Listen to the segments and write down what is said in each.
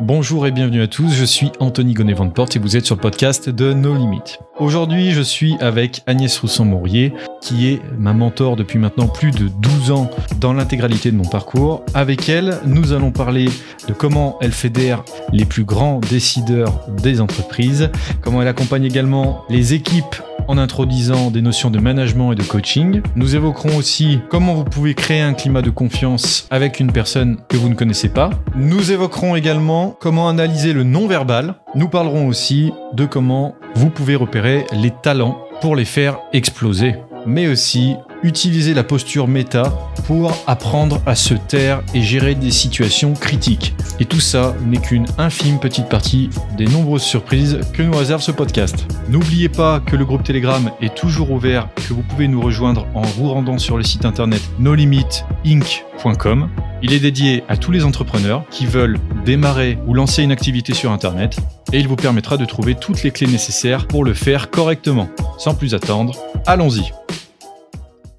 Bonjour et bienvenue à tous, je suis Anthony gonnet Porte et vous êtes sur le podcast de No Limit. Aujourd'hui, je suis avec Agnès Rousseau-Mourier, qui est ma mentor depuis maintenant plus de 12 ans dans l'intégralité de mon parcours. Avec elle, nous allons parler de comment elle fédère les plus grands décideurs des entreprises, comment elle accompagne également les équipes en introduisant des notions de management et de coaching. Nous évoquerons aussi comment vous pouvez créer un climat de confiance avec une personne que vous ne connaissez pas. Nous évoquerons également comment analyser le non-verbal. Nous parlerons aussi de comment vous pouvez repérer les talents pour les faire exploser. Mais aussi utiliser la posture méta pour apprendre à se taire et gérer des situations critiques. Et tout ça n'est qu'une infime petite partie des nombreuses surprises que nous réserve ce podcast. N'oubliez pas que le groupe Telegram est toujours ouvert que vous pouvez nous rejoindre en vous rendant sur le site internet nolimitinc.com. Il est dédié à tous les entrepreneurs qui veulent démarrer ou lancer une activité sur Internet et il vous permettra de trouver toutes les clés nécessaires pour le faire correctement. Sans plus attendre, allons-y.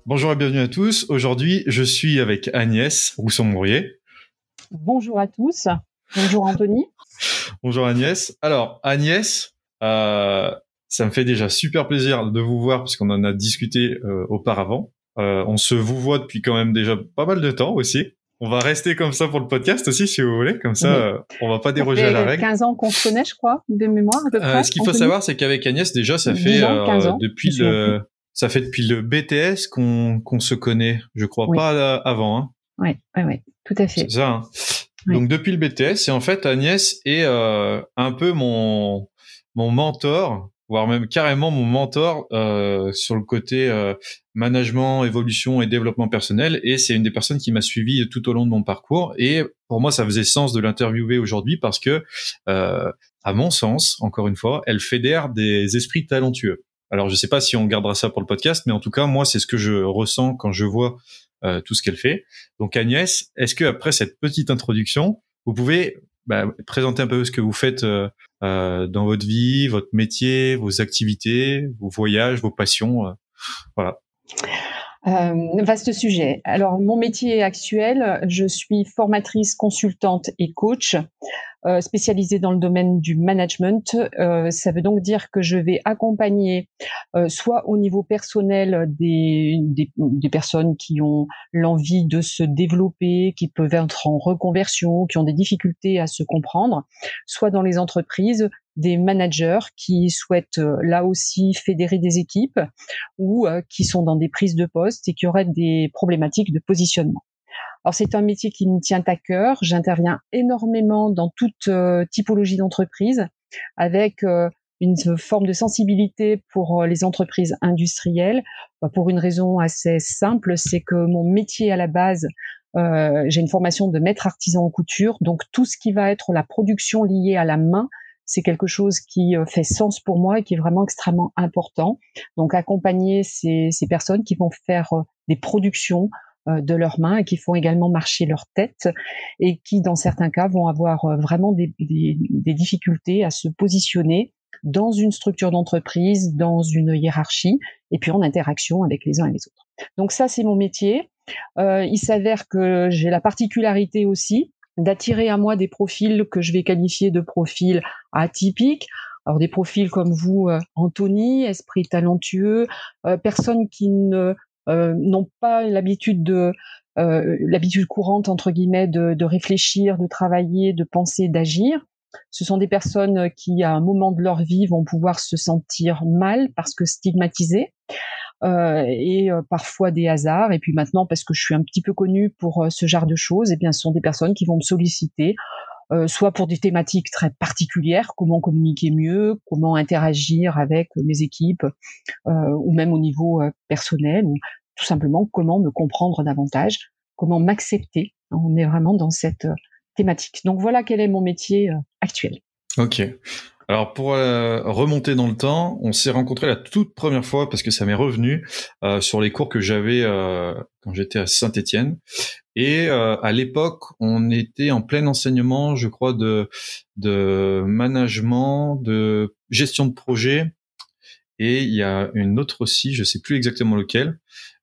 Bonjour et bienvenue à tous. Aujourd'hui, je suis avec Agnès Rousseau-Mourier. Bonjour à tous. Bonjour Anthony. Bonjour Agnès. Alors Agnès, euh, ça me fait déjà super plaisir de vous voir puisqu'on en a discuté euh, auparavant. Euh, on se vous voit depuis quand même déjà pas mal de temps aussi. On va rester comme ça pour le podcast aussi, si vous voulez. Comme ça, on va pas déroger à la règle. 15 ans qu'on se connaît, je crois, de mémoire à peu près. ce qu'il faut savoir, c'est qu'avec Agnès, déjà, ça fait depuis le ça fait depuis le BTS qu'on qu'on se connaît, je crois pas avant. Hein. Oui, oui, oui, tout à fait. C'est ça. Hein. Donc depuis le BTS, et en fait Agnès est euh, un peu mon mon mentor, voire même carrément mon mentor euh, sur le côté euh, management, évolution et développement personnel. Et c'est une des personnes qui m'a suivi tout au long de mon parcours. Et pour moi, ça faisait sens de l'interviewer aujourd'hui parce que, euh, à mon sens, encore une fois, elle fédère des esprits talentueux. Alors je sais pas si on gardera ça pour le podcast, mais en tout cas moi c'est ce que je ressens quand je vois euh, tout ce qu'elle fait. Donc Agnès, est-ce que après cette petite introduction, vous pouvez bah, présenter un peu ce que vous faites euh, euh, dans votre vie, votre métier, vos activités, vos voyages, vos passions, voilà. Euh, vaste sujet. Alors, mon métier actuel, je suis formatrice, consultante et coach. Euh, spécialisée dans le domaine du management. Euh, ça veut donc dire que je vais accompagner euh, soit au niveau personnel des, des, des personnes qui ont l'envie de se développer, qui peuvent être en reconversion, qui ont des difficultés à se comprendre, soit dans les entreprises des managers qui souhaitent là aussi fédérer des équipes ou qui sont dans des prises de poste et qui auraient des problématiques de positionnement. Alors c'est un métier qui me tient à cœur. J'interviens énormément dans toute euh, typologie d'entreprise avec euh, une forme de sensibilité pour euh, les entreprises industrielles bah, pour une raison assez simple, c'est que mon métier à la base, j'ai une formation de maître artisan en couture, donc tout ce qui va être la production liée à la main, c'est quelque chose qui fait sens pour moi et qui est vraiment extrêmement important. Donc accompagner ces, personnes qui vont faire des productions de leurs mains et qui font également marcher leur tête et qui, dans certains cas, vont avoir euh, vraiment des, difficultés à se positionner dans une structure d'entreprise, dans une hiérarchie, et puis en interaction avec les uns et les autres. Donc ça, c'est mon métier. Euh, il s'avère que j'ai la particularité aussi d'attirer à moi des profils que je vais qualifier de profils atypiques. Alors des profils comme vous, Anthony, esprit talentueux, personnes qui ne euh, n'ont pas l'habitude de euh, l'habitude courante entre guillemets de, de, réfléchir, de travailler, de penser, d'agir. Ce sont des personnes qui, à un moment de leur vie, vont pouvoir se sentir mal parce que stigmatisées. Euh, et euh, parfois des hasards. Et puis maintenant, parce que je suis un petit peu connue pour ce genre de choses, et eh bien, ce sont des personnes qui vont me solliciter, euh, soit pour des thématiques très particulières, comment communiquer mieux, comment interagir avec mes équipes, ou même au niveau personnel, ou tout simplement comment me comprendre davantage, comment m'accepter. On est vraiment dans cette euh, thématique. Donc voilà quel est mon métier euh, actuel. Ok. Alors pour euh, remonter dans le temps, on s'est rencontrés la toute première fois parce que ça m'est revenu sur les cours que j'avais quand j'étais à Saint-Étienne. Et à l'époque, on était en plein enseignement, je crois, de management, de gestion de projet. Et il y a une autre aussi, je sais plus exactement lequel,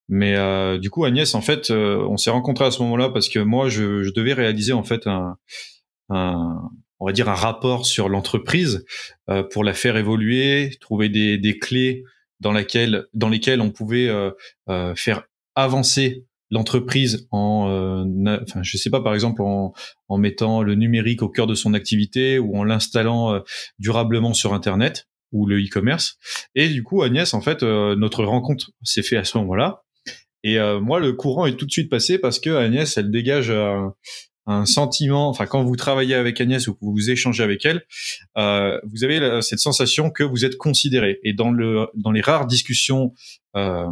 mais euh, du coup, Agnès, en fait, euh, on s'est rencontrés à ce moment-là parce que moi, je, devais réaliser en fait un, on va dire un rapport sur l'entreprise euh, pour la faire évoluer, trouver des, des clés dans, laquelle, dans lesquelles on pouvait euh, euh, faire avancer l'entreprise en, euh, enfin, je sais pas, par exemple en, en mettant le numérique au cœur de son activité ou en l'installant euh, durablement sur Internet ou le e-commerce. Et du coup, Agnès, en fait, notre rencontre s'est fait à ce moment-là. Et moi, le courant est tout de suite passé parce que Agnès, elle dégage un sentiment, enfin quand vous travaillez avec Agnès ou que vous échangez avec elle, euh, vous avez cette sensation que vous êtes considéré. Et dans le dans les rares discussions euh,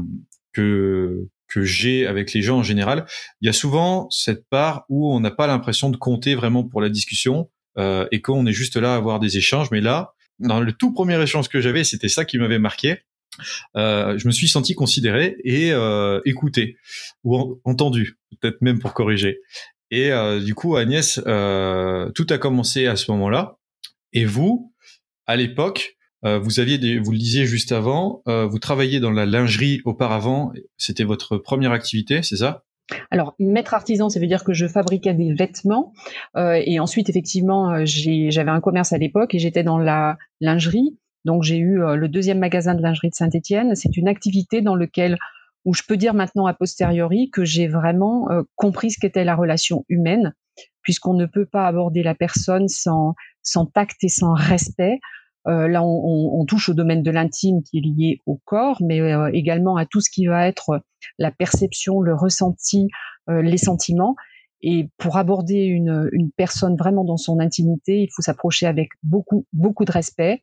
que que j'ai avec les gens en général, il y a souvent cette part où on n'a pas l'impression de compter vraiment pour la discussion euh, et qu'on est juste là à avoir des échanges. Mais là, dans le tout premier échange que j'avais, c'était ça qui m'avait marqué. Euh, je me suis senti considéré et euh, écouté ou entendu, peut-être même pour corriger. Et euh, du coup, Agnès, euh, tout a commencé à ce moment-là. Et vous, à l'époque, euh, vous aviez, des, vous le disiez juste avant, vous travailliez dans la lingerie auparavant. C'était votre première activité, c'est ça? Alors, maître artisan, ça veut dire que je fabriquais des vêtements. et ensuite, effectivement, j'avais un commerce à l'époque et j'étais dans la lingerie. Donc, j'ai eu le deuxième magasin de lingerie de Saint-Étienne. C'est une activité dans laquelle où je peux dire maintenant a posteriori que j'ai vraiment euh, compris ce qu'était la relation humaine, puisqu'on ne peut pas aborder la personne sans, sans tact et sans respect. Euh, là, on, on, touche au domaine de l'intime qui est lié au corps, mais euh, également à tout ce qui va être la perception, le ressenti, euh, les sentiments. Et pour aborder une, une personne vraiment dans son intimité, il faut s'approcher avec beaucoup, beaucoup de respect,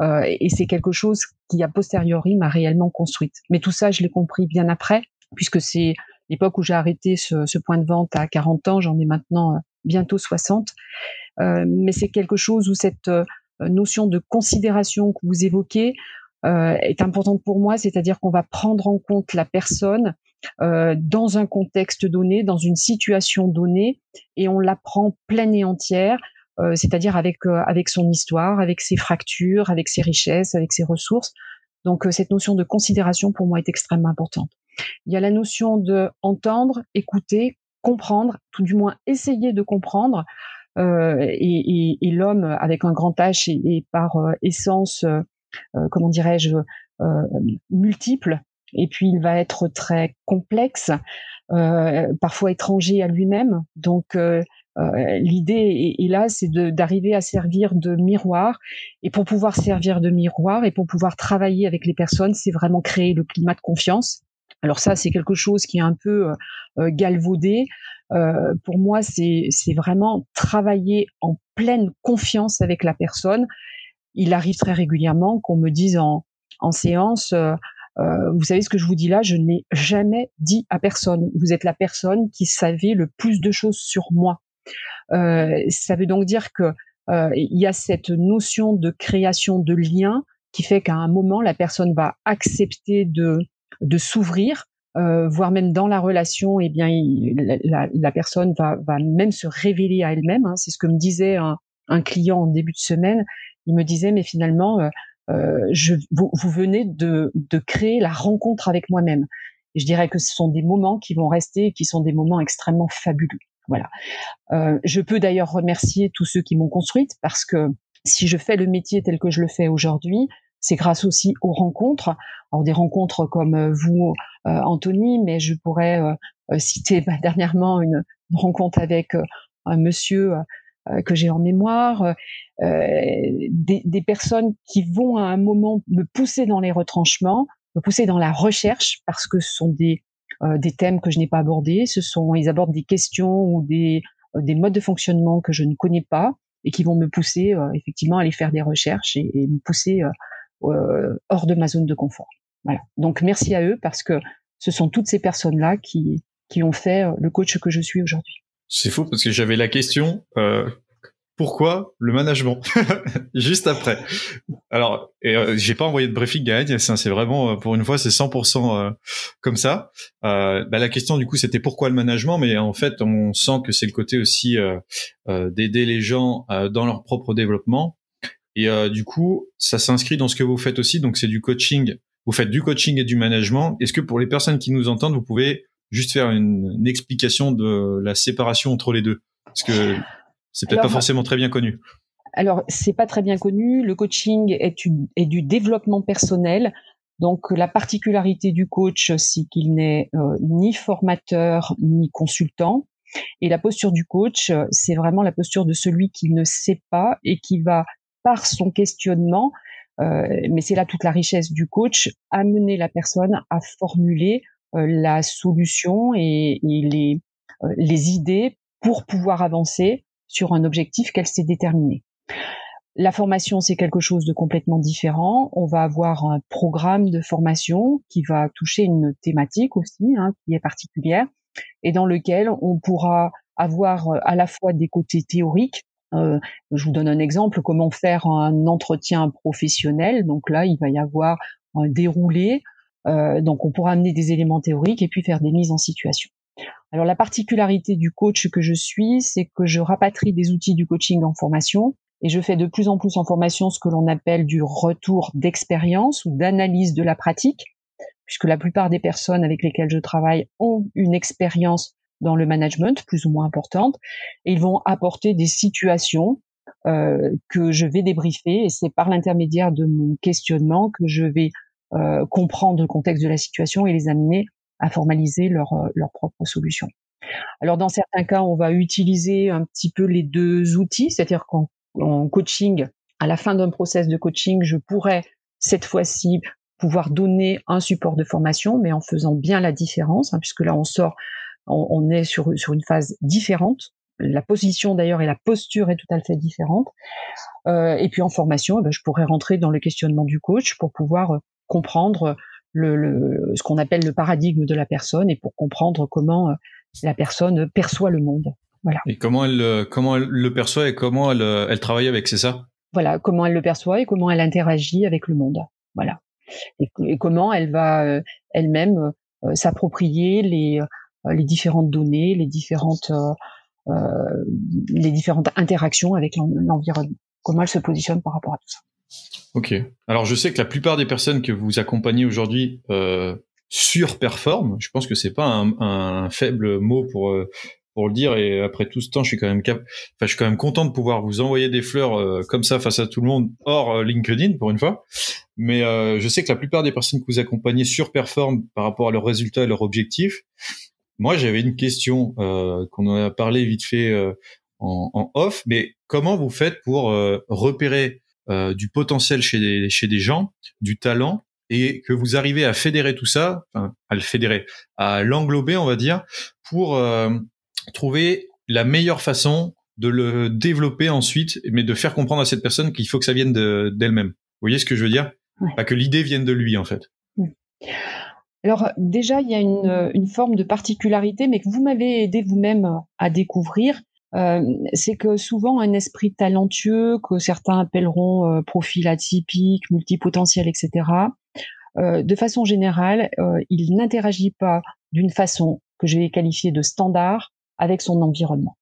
euh, et c'est quelque chose qui, a posteriori, m'a réellement construite. Mais tout ça, je l'ai compris bien après, puisque c'est l'époque où j'ai arrêté ce, point de vente à 40 ans, j'en ai maintenant euh, bientôt 60. Euh, mais c'est quelque chose où cette notion de considération que vous évoquez est importante pour moi, c'est-à-dire qu'on va prendre en compte la personne dans un contexte donné, dans une situation donnée, et on la prend pleine et entière euh, c'est-à-dire avec euh, avec son histoire, avec ses fractures, avec ses richesses, avec ses ressources. Donc euh, cette notion de considération pour moi est extrêmement importante. Il y a la notion de entendre, écouter, comprendre, tout du moins essayer de comprendre. Euh, et, et, et l'homme avec un grand H et, par essence, euh, comment dirais-je, multiple. Et puis il va être très complexe, parfois étranger à lui-même. Donc euh, l'idée est, là, c'est d'arriver à servir de miroir. Et pour pouvoir servir de miroir et pour pouvoir travailler avec les personnes, c'est vraiment créer le climat de confiance. Alors ça, c'est quelque chose qui est un peu euh, euh, galvaudé. Euh, pour moi, c'est vraiment travailler en pleine confiance avec la personne. Il arrive très régulièrement qu'on me dise en, en séance, euh, vous savez ce que je vous dis là, je ne l'ai jamais dit à personne. Vous êtes la personne qui savait le plus de choses sur moi. Euh, ça veut donc dire que euh, il y a cette notion de création de lien qui fait qu'à un moment la personne va accepter de de s'ouvrir, euh, voire même dans la relation, eh bien la, la, personne va, va même se révéler à elle-même. Hein. C'est ce que me disait un, un, client en début de semaine. Il me disait mais finalement euh, euh je, vous, vous, venez de, de créer la rencontre avec moi-même. Je dirais que ce sont des moments qui vont rester, et qui sont des moments extrêmement fabuleux. Voilà. Euh, je peux d'ailleurs remercier tous ceux qui m'ont construite parce que si je fais le métier tel que je le fais aujourd'hui, c'est grâce aussi aux rencontres. Alors des rencontres comme euh, vous, euh, Anthony, mais je pourrais citer bah, dernièrement une, rencontre avec un monsieur que j'ai en mémoire, des, personnes qui vont à un moment me pousser dans les retranchements, me pousser dans la recherche parce que ce sont des des thèmes que je n'ai pas abordés. Ce sont, ils abordent des questions ou des, euh, des modes de fonctionnement que je ne connais pas et qui vont me pousser euh, effectivement à aller faire des recherches et, me pousser hors de ma zone de confort. Voilà. Donc merci à eux parce que ce sont toutes ces personnes-là qui, qui ont fait le coach que je suis aujourd'hui. C'est faux parce que j'avais la question euh, pourquoi le management Juste après? Alors, euh, j'ai pas envoyé de briefing à c'est vraiment euh, pour une fois c'est 100% euh, comme ça. Euh, bah, la question du coup c'était pourquoi le management, mais en fait on sent que c'est le côté aussi d'aider les gens dans leur propre développement. Et du coup ça s'inscrit dans ce que vous faites aussi, donc c'est du coaching. Vous faites du coaching et du management. Est-ce que pour les personnes qui nous entendent, vous pouvez juste faire une, une explication de la séparation entre les deux? Parce que C'est peut-être pas forcément très bien connu. Alors, c'est pas très bien connu. Le coaching est, est du développement personnel. Donc, la particularité du coach, c'est qu'il n'est euh, ni formateur ni consultant. Et la posture du coach, c'est vraiment la posture de celui qui ne sait pas et qui va, par son questionnement, euh, mais c'est là toute la richesse du coach, amener la personne à formuler euh, la solution et, et les, les idées pour pouvoir avancer sur un objectif qu'elle s'est déterminé. La formation, c'est quelque chose de complètement différent. On va avoir un programme de formation qui va toucher une thématique aussi, hein, qui est particulière, et dans lequel on pourra avoir euh, à la fois des côtés théoriques. Euh, je vous donne un exemple, comment faire un entretien professionnel. Donc là, il va y avoir un déroulé. Euh, donc on pourra amener des éléments théoriques et puis faire des mises en situation. Alors la particularité du coach que je suis, c'est que je rapatrie des outils du coaching en formation et je fais de plus en plus en formation ce que l'on appelle du retour d'expérience ou d'analyse de la pratique, puisque la plupart des personnes avec lesquelles je travaille ont une expérience dans le management plus ou moins importante, et ils vont apporter des situations euh, que je vais débriefer, et c'est par l'intermédiaire de mon questionnement que je vais euh, comprendre le contexte de la situation et les amener à formaliser leur, euh, leur propre solution. Alors dans certains cas, on va utiliser un petit peu les deux outils, c'est-à-dire qu'en coaching, à la fin d'un process de coaching, je pourrais cette fois-ci pouvoir donner un support de formation, mais en faisant bien la différence, hein, puisque là on sort, on, est sur, sur une phase différente. La position d'ailleurs et la posture est tout à fait différente. Euh, et puis en formation, eh ben, je pourrais rentrer dans le questionnement du coach pour pouvoir euh, comprendre le, ce qu'on appelle le paradigme de la personne et pour comprendre comment euh, la personne perçoit le monde. Voilà. Et comment elle, euh, comment elle le perçoit et comment elle, euh, elle travaille avec, c'est ça? Voilà, comment elle le perçoit et comment elle interagit avec le monde. Voilà. Et, comment elle va elle-même s'approprier les, les différentes données, les différentes, les différentes interactions avec l'environnement. Comment elle se positionne par rapport à tout ça. Ok. Alors je sais que la plupart des personnes que vous accompagnez aujourd'hui euh, surperforment. Je pense que c'est pas un, faible mot pour euh, pour le dire. Et après tout ce temps, je suis quand même cap... enfin, je suis quand même content de pouvoir vous envoyer des fleurs euh, comme ça face à tout le monde hors euh, LinkedIn pour une fois. Mais je sais que la plupart des personnes que vous accompagnez surperforment par rapport à leurs résultats et leurs objectifs. Moi, j'avais une question qu'on en a parlé vite fait en, en, off, mais comment vous faites pour repérer euh, du potentiel chez des, chez des gens, du talent, et que vous arrivez à fédérer tout ça, enfin, à le fédérer, à l'englober, on va dire, pour euh, trouver la meilleure façon de le développer ensuite, mais de faire comprendre à cette personne qu'il faut que ça vienne d'elle-même. vous voyez ce que je veux dire? Pas que l'idée vienne de lui, en fait. Alors déjà, il y a une, une, forme de particularité, mais que vous m'avez aidé vous-même à découvrir, euh, c'est que souvent un esprit talentueux, que certains appelleront euh, profil atypique, multipotentiel, etc., euh, de façon générale, il n'interagit pas d'une façon que je vais qualifier de standard avec son environnement.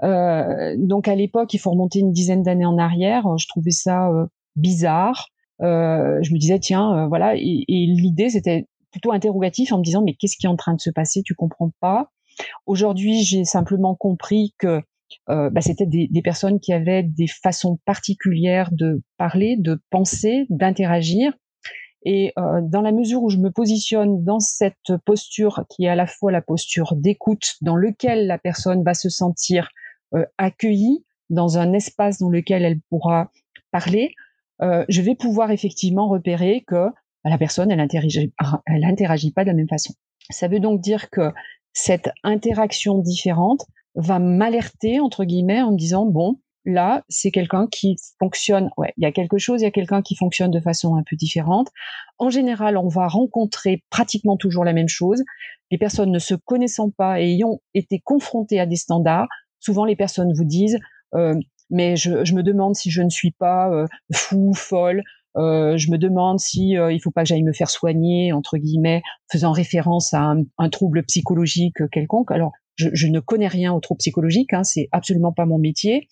donc à l'époque, il faut remonter une dizaine d'années en arrière, je trouvais ça bizarre. je me disais tiens, voilà, et, et l'idée c'était plutôt interrogatif en me disant mais qu'est-ce qui est en train de se passer? Tu comprends pas? Aujourd'hui, j'ai simplement compris que euh, bah, c'était des, personnes qui avaient des façons particulières de parler, de penser, d'interagir. Et euh, dans la mesure où je me positionne dans cette posture qui est à la fois la posture d'écoute, dans lequel la personne va se sentir euh, accueillie, dans un espace dans lequel elle pourra parler, je vais pouvoir effectivement repérer que bah, la personne, elle interagit, elle interagit pas de la même façon. Ça veut donc dire que cette interaction différente va m'alerter entre guillemets en me disant bon là c'est quelqu'un qui fonctionne ouais il y a quelque chose il y a quelqu'un qui fonctionne de façon un peu différente. En général on va rencontrer pratiquement toujours la même chose. Les personnes ne se connaissant pas et ayant été confrontées à des standards souvent les personnes vous disent euh, mais je, je, me demande si je ne suis pas euh, fou folle euh, je me demande si euh, il faut pas que j'aille me faire soigner entre guillemets, faisant référence à un, trouble psychologique quelconque. Alors, je, je, ne connais rien au trouble psychologique, hein, c'est absolument pas mon métier,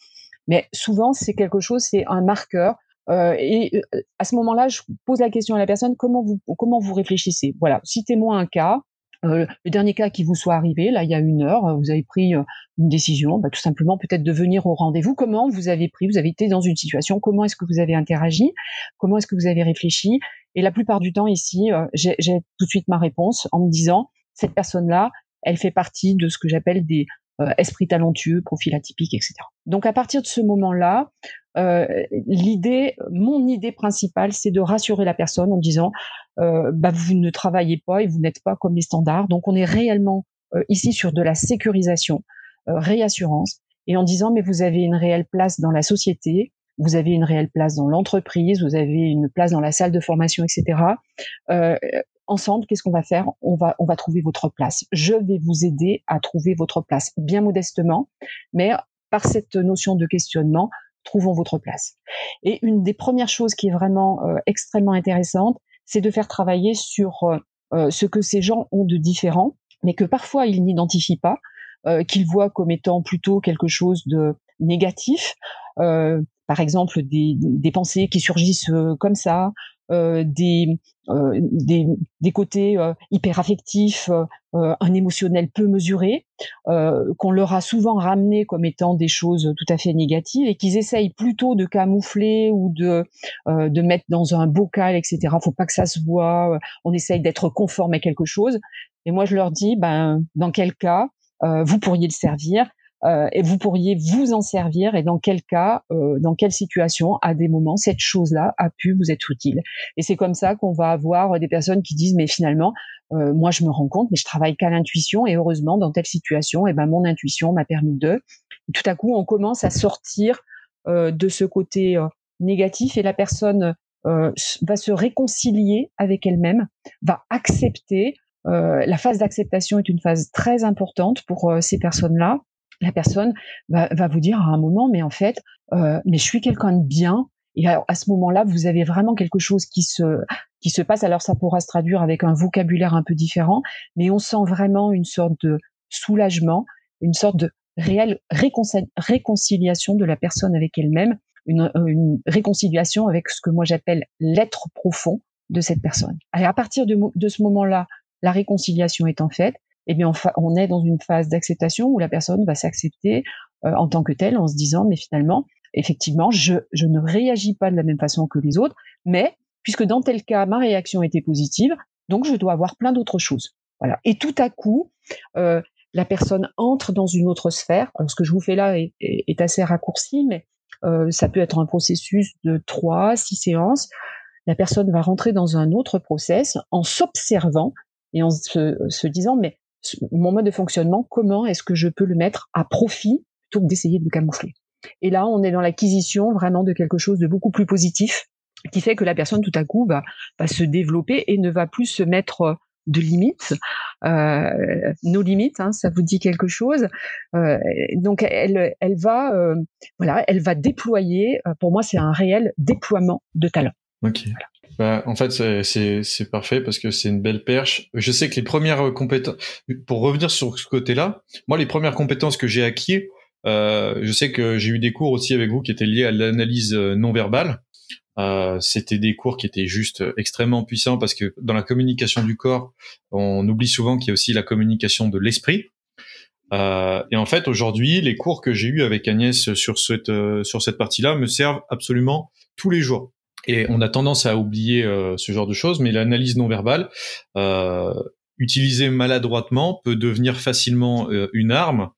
mais souvent c'est quelque chose, c'est un marqueur. Euh, et euh, à ce moment-là, je pose la question à la personne comment vous comment vous réfléchissez? Voilà, citez-moi un cas le dernier cas qui vous soit arrivé, là, il y a une heure, vous avez pris une décision, bah, tout simplement peut-être de venir au rendez-vous. Comment vous avez pris, vous avez été dans une situation, comment est-ce que vous avez interagi, comment est-ce que vous avez réfléchi. Et la plupart du temps ici, j'ai tout de suite ma réponse en me disant, cette personne-là, elle fait partie de ce que j'appelle des euh, esprits talentueux, profils atypiques, etc. Donc à partir de ce moment-là, euh, l'idée, mon idée principale, c'est de rassurer la personne en disant, euh, bah, vous ne travaillez pas et vous n'êtes pas comme les standards. Donc on est réellement ici sur de la sécurisation, réassurance, et en disant, mais vous avez une réelle place dans la société, vous avez une réelle place dans l'entreprise, vous avez une place dans la salle de formation, etc. ensemble, qu'est-ce qu'on va faire? On va on va trouver votre place. Je vais vous aider à trouver votre place, bien modestement, mais par cette notion de questionnement, trouvons votre place. Et une des premières choses qui est vraiment euh, extrêmement intéressante, c'est de faire travailler sur euh, euh, ce que ces gens ont de différent, mais que parfois ils n'identifient pas, qu'ils voient comme étant plutôt quelque chose de négatif. par exemple, des, des pensées qui surgissent comme ça, des, euh, des, des côtés euh, hyper affectifs, un émotionnel peu mesuré, qu'on leur a souvent ramené comme étant des choses tout à fait négatives et qu'ils essayent plutôt de camoufler ou de de mettre dans un bocal, etc. Faut pas que ça se voit. On essaye d'être conforme à quelque chose. Et moi, je leur dis, ben, dans quel cas vous pourriez le servir euh, et vous pourriez vous en servir et dans quel cas, euh, dans quelle situation, à des moments, cette chose-là a pu vous être utile. Et c'est comme ça qu'on va avoir des personnes qui disent mais finalement, euh, moi je me rends compte, mais je travaille qu'à l'intuition et heureusement dans telle situation, et eh ben mon intuition m'a permis de. tout à coup, on commence à sortir de ce côté négatif et la personne va se réconcilier avec elle-même, va accepter. la phase d'acceptation est une phase très importante pour ces personnes-là la personne va, vous dire à un moment, mais en fait, euh, mais je suis quelqu'un de bien. Et à, ce moment-là, vous avez vraiment quelque chose qui se qui se passe. Alors ça pourra se traduire avec un vocabulaire un peu différent, mais on sent vraiment une sorte de soulagement, une sorte de réelle réconciliation de la personne avec elle-même, une, une, réconciliation avec ce que moi j'appelle l'être profond de cette personne. Et à partir de, de ce moment-là, la réconciliation est en fait, eh bien, on, est dans une phase d'acceptation où la personne va s'accepter euh, en tant que telle, en se disant, mais finalement, effectivement, je, je ne réagis pas de la même façon que les autres, mais puisque dans tel cas, ma réaction était positive, donc je dois avoir plein d'autres choses. Voilà. Et tout à coup, euh, la personne entre dans une autre sphère. Alors, ce que je vous fais là est, est, assez raccourci, mais euh, ça peut être un processus de trois, six séances. La personne va rentrer dans un autre process en s'observant et en se, se disant, mais mon mode de fonctionnement, comment est-ce que je peux le mettre à profit plutôt que d'essayer de le camoufler? Et là, on est dans l'acquisition vraiment de quelque chose de beaucoup plus positif, qui fait que la personne tout à coup va, va se développer et ne va plus se mettre euh, de limites, euh, nos limites, hein, ça vous dit quelque chose? Euh, donc elle, elle va, euh, voilà, elle va déployer. Euh, pour moi, c'est un réel déploiement de talent. Ok. Bah, en fait, c'est parfait parce que c'est une belle perche. Je sais que les premières compétences, pour revenir sur ce côté-là, moi, les premières compétences que j'ai acquises, euh, je sais que j'ai eu des cours aussi avec vous qui étaient liés à l'analyse euh, non verbale. Euh, C'était des cours qui étaient juste extrêmement puissants parce que dans la communication du corps, on oublie souvent qu'il y a aussi la communication de l'esprit. Euh, et en fait, aujourd'hui, les cours que j'ai eus avec Agnès sur cette euh, sur cette partie-là me servent absolument tous les jours. Et on a tendance à oublier euh, ce genre de choses, mais l'analyse non verbale, euh, utilisée maladroitement, peut devenir facilement euh, une arme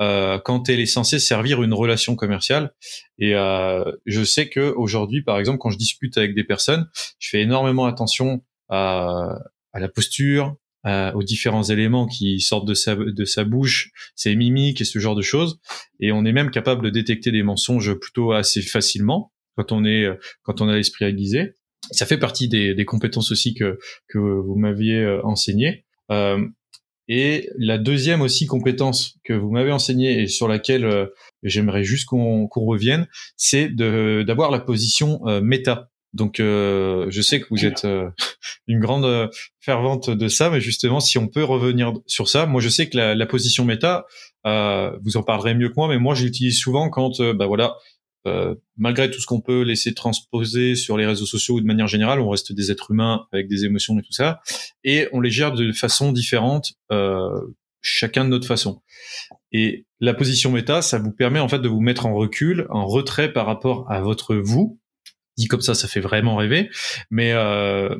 euh, quand elle est censée servir une relation commerciale. Et je sais que aujourd'hui, par exemple, quand je discute avec des personnes, je fais énormément attention à, à la posture, aux différents éléments qui sortent de sa, de sa bouche, ses mimiques et ce genre de choses. Et on est même capable de détecter des mensonges plutôt assez facilement quand on est quand on a l'esprit aiguisé. Ça fait partie des, compétences aussi que que vous m'aviez euh, enseigné. Euh, et la deuxième aussi compétence que vous m'avez enseignée et sur laquelle euh, j'aimerais juste qu'on revienne, c'est d'avoir la position euh, méta. Donc, euh, je sais que vous êtes une grande fervente de ça, mais justement, si on peut revenir sur ça, moi, je sais que la, la position méta, vous en parlerez mieux que moi, mais moi, j'utilise souvent quand, bah voilà, euh, malgré tout ce qu'on peut laisser transposer sur les réseaux sociaux ou de manière générale, on reste des êtres humains avec des émotions et tout ça, et on les gère de façon différente, euh, chacun de notre façon. Et la position méta, ça vous permet en fait de vous mettre en recul, en retrait par rapport à votre vous. Dit comme ça, ça fait vraiment rêver, mais euh,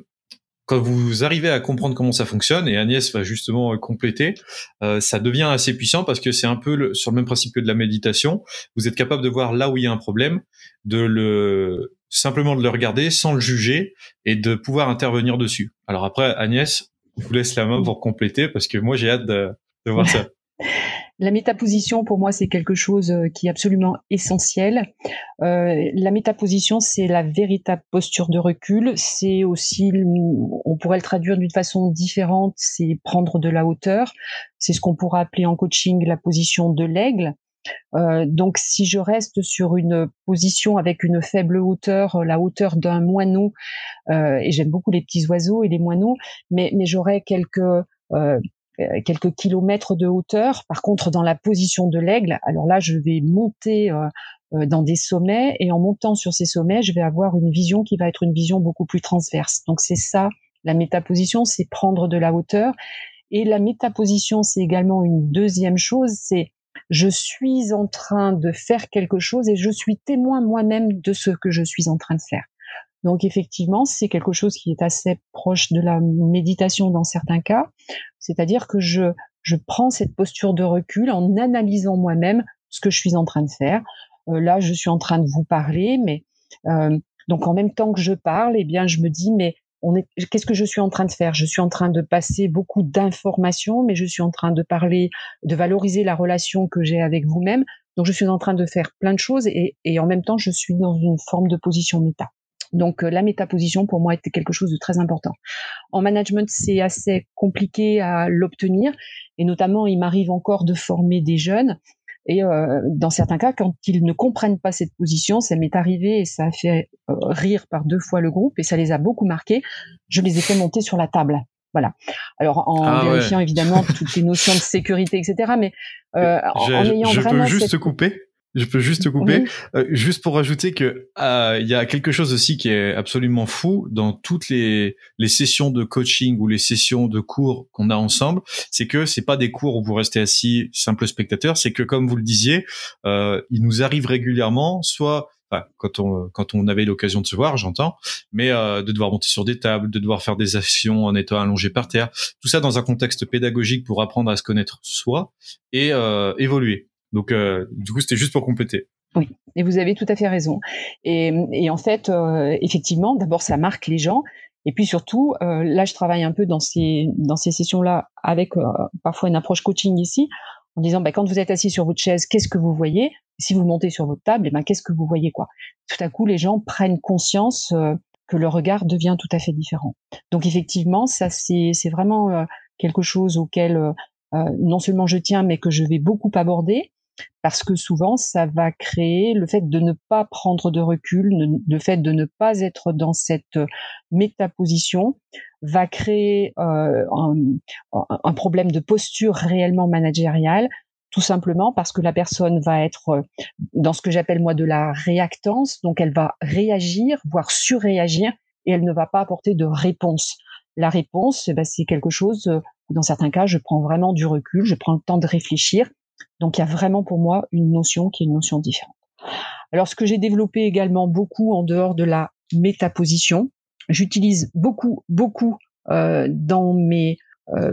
quand vous arrivez à comprendre comment ça fonctionne, et Agnès va justement euh, compléter, euh, ça devient assez puissant parce que c'est un peu sur le même principe que de la méditation. Vous êtes capable de voir là où il y a un problème, de le simplement de le regarder sans le juger et de pouvoir intervenir dessus. Alors après, Agnès, je vous laisse la main pour compléter parce que moi j'ai hâte de, de voir ça. La métaposition, pour moi, c'est quelque chose euh, qui est absolument essentiel. Euh, la métaposition, c'est la véritable posture de recul. C'est aussi, on pourrait le traduire d'une façon différente, c'est prendre de la hauteur. C'est ce qu'on pourrait appeler en coaching la position de l'aigle. Euh, donc, si je reste sur une position avec une faible hauteur, la hauteur d'un moineau, euh, et j'aime beaucoup les petits oiseaux et les moineaux, mais, mais j'aurais quelques euh, quelques kilomètres de hauteur. Par contre, dans la position de l'aigle, alors là, je vais monter euh, euh, dans des sommets et en montant sur ces sommets, je vais avoir une vision qui va être une vision beaucoup plus transverse. Donc c'est ça, la métaposition, c'est prendre de la hauteur. Et la métaposition, c'est également une deuxième chose, c'est je suis en train de faire quelque chose et je suis témoin moi-même de ce que je suis en train de faire. Donc effectivement, c'est quelque chose qui est assez proche de la méditation dans certains cas, c'est-à-dire que je, je prends cette posture de recul en analysant moi-même ce que je suis en train de faire. Euh, là, je suis en train de vous parler, mais euh, donc en même temps que je parle, eh bien, je me dis mais on est, qu'est-ce que je suis en train de faire? Je suis en train de passer beaucoup d'informations, mais je suis en train de parler, de valoriser la relation que j'ai avec vous-même. Donc, je suis en train de faire plein de choses et, et en même temps, je suis dans une forme de position méta. Donc euh, la métaposition pour moi était quelque chose de très important. En management, c'est assez compliqué à l'obtenir et notamment il m'arrive encore de former des jeunes et euh, dans certains cas, quand ils ne comprennent pas cette position, ça m'est arrivé et ça a fait euh, rire par deux fois le groupe et ça les a beaucoup marqués. Je les ai fait monter sur la table. Voilà. Alors en ah vérifiant évidemment toutes les notions de sécurité, etc. Mais euh, en, ayant je peux juste couper? Je peux juste couper, euh, juste pour rajouter que euh, il y a quelque chose aussi qui est absolument fou dans toutes les les sessions de coaching ou les sessions de cours qu'on a ensemble, c'est que c'est pas des cours où vous restez assis simple spectateur, c'est que comme vous le disiez, euh, il nous arrive régulièrement, soit Enfin, quand on quand on avait l'occasion de se voir, j'entends, mais euh, de devoir monter sur des tables, de devoir faire des actions en étant allongé par terre, tout ça dans un contexte pédagogique pour apprendre à se connaître soi et euh, évoluer. Donc, euh, du coup, c'était juste pour compléter. Oui, et vous avez tout à fait raison. Et, et en fait, euh, effectivement, d'abord, ça marque les gens. Et puis surtout, euh, là, je travaille un peu dans ces, dans ces sessions-là avec euh, parfois une approche coaching ici, en disant, bah, quand vous êtes assis sur votre chaise, qu'est-ce que vous voyez? Si vous montez sur votre table, eh ben, qu'est-ce que vous voyez quoi? Tout à coup, les gens prennent conscience euh, que le regard devient tout à fait différent. Donc effectivement, ça, c'est vraiment quelque chose auquel non seulement je tiens, mais que je vais beaucoup aborder parce que souvent ça va créer le fait de ne pas prendre de recul, le fait de ne pas être dans cette euh, métaposition va créer euh, un, problème de posture réellement managériale, tout simplement parce que la personne va être euh, dans ce que j'appelle moi de la réactance, donc elle va réagir, voire surréagir, et elle ne va pas apporter de réponse. La réponse, eh ben, c'est quelque chose, dans certains cas, je prends vraiment du recul, je prends le temps de réfléchir, donc il y a vraiment pour moi une notion qui est une notion différente. Alors ce que j'ai développé également beaucoup en dehors de la métaposition, j'utilise beaucoup, beaucoup euh, dans mes euh,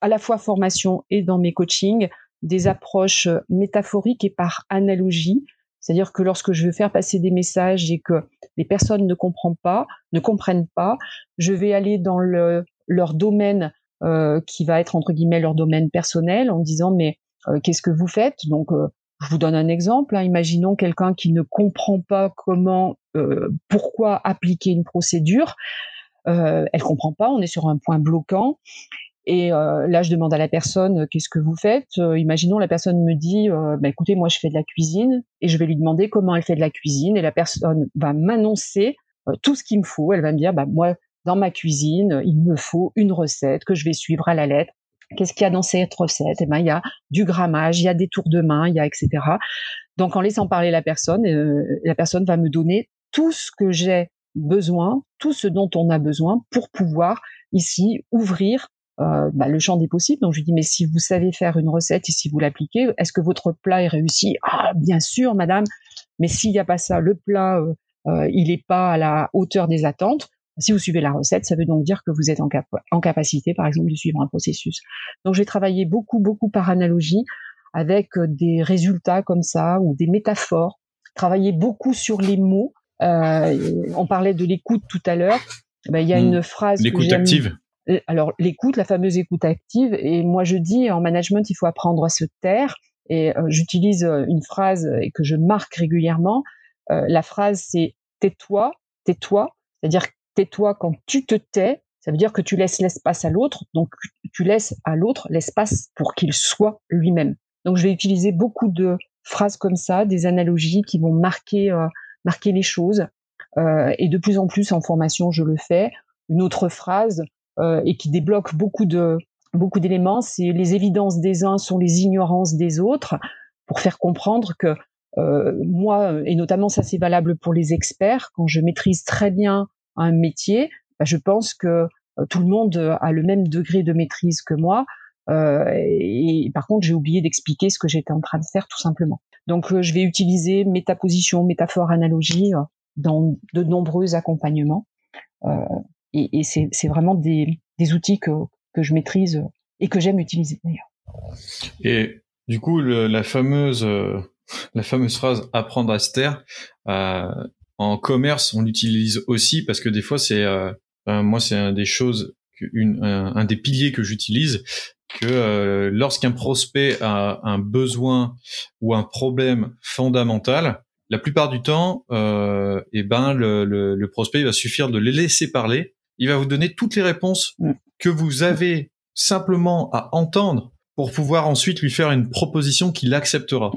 à la fois formation et dans mes coachings des approches métaphoriques et par analogie. C'est-à-dire que lorsque je veux faire passer des messages et que les personnes ne comprennent pas, ne comprennent pas, je vais aller dans le, leur domaine euh, qui va être entre guillemets leur domaine personnel en disant mais euh, qu'est-ce que vous faites? Donc, euh, je vous donne un exemple. Hein. Imaginons quelqu'un qui ne comprend pas comment, euh, pourquoi appliquer une procédure. Euh, elle comprend pas. On est sur un point bloquant. Et là, je demande à la personne qu'est-ce que vous faites? imaginons la personne me dit, bah, écoutez, moi je fais de la cuisine, et je vais lui demander comment elle fait de la cuisine, et la personne va m'annoncer tout ce qu'il me faut. Elle va me dire, bah, moi dans ma cuisine, il me faut une recette que je vais suivre à la lettre. Qu'est-ce qu'il y a dans cette recette? Eh ben, il y a du grammage, il y a des tours de main, il y a etc. Donc en laissant parler la personne, euh, la personne va me donner tout ce que j'ai besoin, tout ce dont on a besoin pour pouvoir ici ouvrir euh, bah, le champ des possibles. Donc je lui dis mais si vous savez faire une recette et si vous l'appliquez, est-ce que votre plat est réussi? Ah bien sûr madame, mais s'il n'y a pas ça, le plat euh, il n'est pas à la hauteur des attentes. Si vous suivez la recette, ça veut donc dire que vous êtes en, en capacité, par exemple, de suivre un processus. Donc j'ai travaillé beaucoup, beaucoup par analogie avec euh, des résultats comme ça ou des métaphores. Travailler beaucoup sur les mots. Euh, on parlait de l'écoute tout à l'heure. Ben, il y a mmh. une phrase. L'écoute active. Euh, alors l'écoute, la fameuse écoute active. Et moi je dis en management, il faut apprendre à se taire. Et euh, j'utilise euh, une phrase et que je marque régulièrement. la phrase c'est tais-toi, tais-toi. C'est-à-dire tais-toi quand tu te tais. Ça veut dire que tu laisses l'espace à l'autre. Donc tu laisses à l'autre l'espace pour qu'il soit lui-même. Donc je vais utiliser beaucoup de phrases comme ça, des analogies qui vont marquer marquer les choses. et de plus en plus en formation, je le fais. Une autre phrase, euh, et qui débloque beaucoup de beaucoup d'éléments. C'est les évidences des uns sont les ignorances des autres, pour faire comprendre que euh, moi, et notamment ça c'est valable pour les experts, quand je maîtrise très bien un métier, bah, je pense que euh, tout le monde a le même degré de maîtrise que moi. Euh, et, par contre, j'ai oublié d'expliquer ce que j'étais en train de faire tout simplement. Donc, euh, je vais utiliser métaposition, métaphore, analogie dans de nombreux accompagnements. Euh, et, c'est vraiment des, outils que, que je maîtrise et que j'aime utiliser d'ailleurs. Et du coup, la fameuse euh, la fameuse phrase apprendre à se taire euh, en commerce, on l'utilise aussi parce que des fois c'est euh, moi c'est un des choses une, un, un, des piliers que j'utilise que euh, lorsqu'un prospect a un besoin ou un problème fondamental, la plupart du temps, euh, eh ben le, le, le prospect il va suffire de les laisser parler il va vous donner toutes les réponses mm. que vous avez simplement à entendre pour pouvoir ensuite lui faire une proposition qu'il acceptera.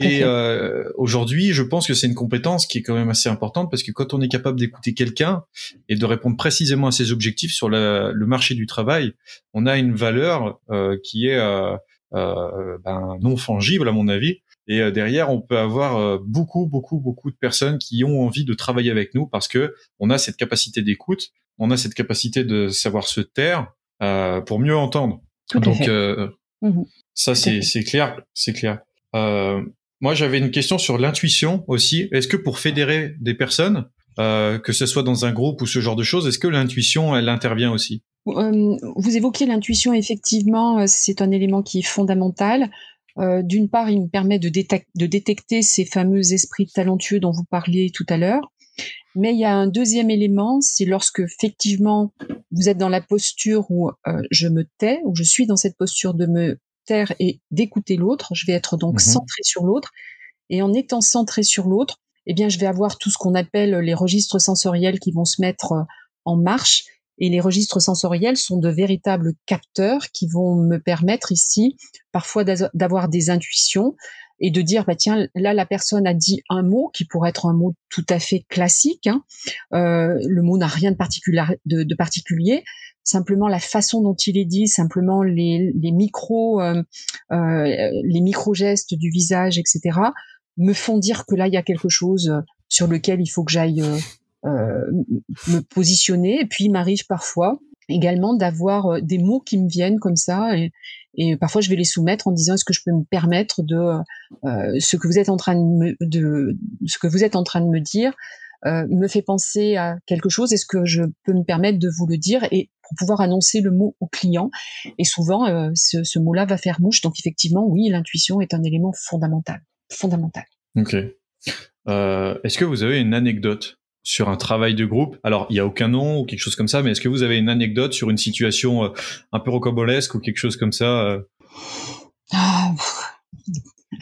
Et euh, aujourd'hui, je pense que c'est une compétence qui est quand même assez importante parce que quand on est capable d'écouter quelqu'un et de répondre précisément à ses objectifs sur le marché du travail, on a une valeur euh, qui est euh, euh ben, non fongible à mon avis. Et euh, derrière, on peut avoir euh, beaucoup, beaucoup, beaucoup de personnes qui ont envie de travailler avec nous parce que on a cette capacité d'écoute, on a cette capacité de savoir se taire euh, pour mieux entendre. Donc euh, mmh ça, c'est clair, c'est clair. Euh, moi, j'avais une question sur l'intuition aussi. Est-ce que pour fédérer des personnes, que ce soit dans un groupe ou ce genre de choses, est-ce que l'intuition, elle intervient aussi? Vous évoquez l'intuition, effectivement, c'est un élément qui est fondamental. Euh, d'une part, il me permet de, de, détecter ces fameux esprits talentueux dont vous parliez tout à l'heure. Mais il y a un deuxième élément, c'est lorsque effectivement vous êtes dans la posture où euh, je me tais, où je suis dans cette posture de me taire et d'écouter l'autre. Je vais être donc mmh centré sur l'autre. Et en étant centré sur l'autre, eh bien, je vais avoir tout ce qu'on appelle les registres sensoriels qui vont se mettre euh, en marche et les registres sensoriels sont de véritables capteurs qui vont me permettre ici parfois d'avoir des intuitions et de dire bah tiens là la personne a dit un mot qui pourrait être un mot tout à fait classique. Hein. Euh, le mot n'a rien de, particulier, de, particulier. Simplement la façon dont il est dit, simplement les, les micros euh, euh, les micro gestes du visage, etc. me font dire que là il y a quelque chose sur lequel il faut que j'aille euh, euh, me positionner. Et puis, il m'arrive parfois également d'avoir euh, des mots qui me viennent comme ça. Et, parfois, je vais les soumettre en disant est-ce que je peux me permettre de euh, ce que vous êtes en train de, me, de ce que vous êtes en train de me dire. Euh, me fait penser à quelque chose, est-ce que je peux me permettre de vous le dire et pour pouvoir annoncer le mot au client. Et souvent, euh, ce, ce mot-là va faire mouche. Donc effectivement, oui, l'intuition est un élément fondamental. Fondamental. Ok. Euh, est-ce que vous avez une anecdote sur un travail de groupe? Alors, il y a aucun nom ou quelque chose comme ça, mais est-ce que vous avez une anecdote sur une situation euh, un peu rocambolesque ou quelque chose comme ça euh? Ah,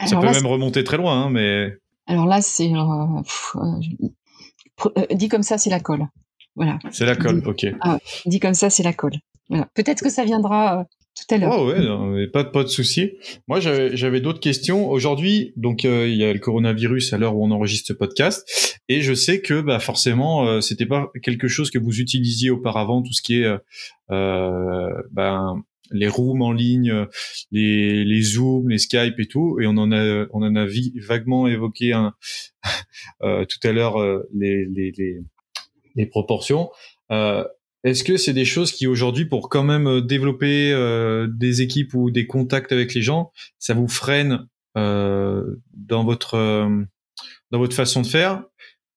Ça peut même remonter très loin, hein, mais. Alors là, c'est euh, dit comme ça, c'est la colle. Voilà. C'est la colle, ok. Ah, dit comme ça, c'est la colle. Voilà. Peut-être que ça viendra tout à l'heure. Oh ouais, pas, pas de souci. Moi, j'avais d'autres questions. Aujourd'hui, donc euh, il y a le coronavirus à l'heure où on enregistre ce podcast, et je sais que bah, forcément, euh, c'était pas quelque chose que vous utilisiez auparavant, tout ce qui est euh, ben, les rooms en ligne, les, les Zoom, les Skype et tout, et on en a, on en a vaguement évoqué un, tout à l'heure les, les, les, les, proportions. Est-ce que c'est des choses qui aujourd'hui, pour quand même développer des équipes ou des contacts avec les gens, ça vous freine dans votre dans votre façon de faire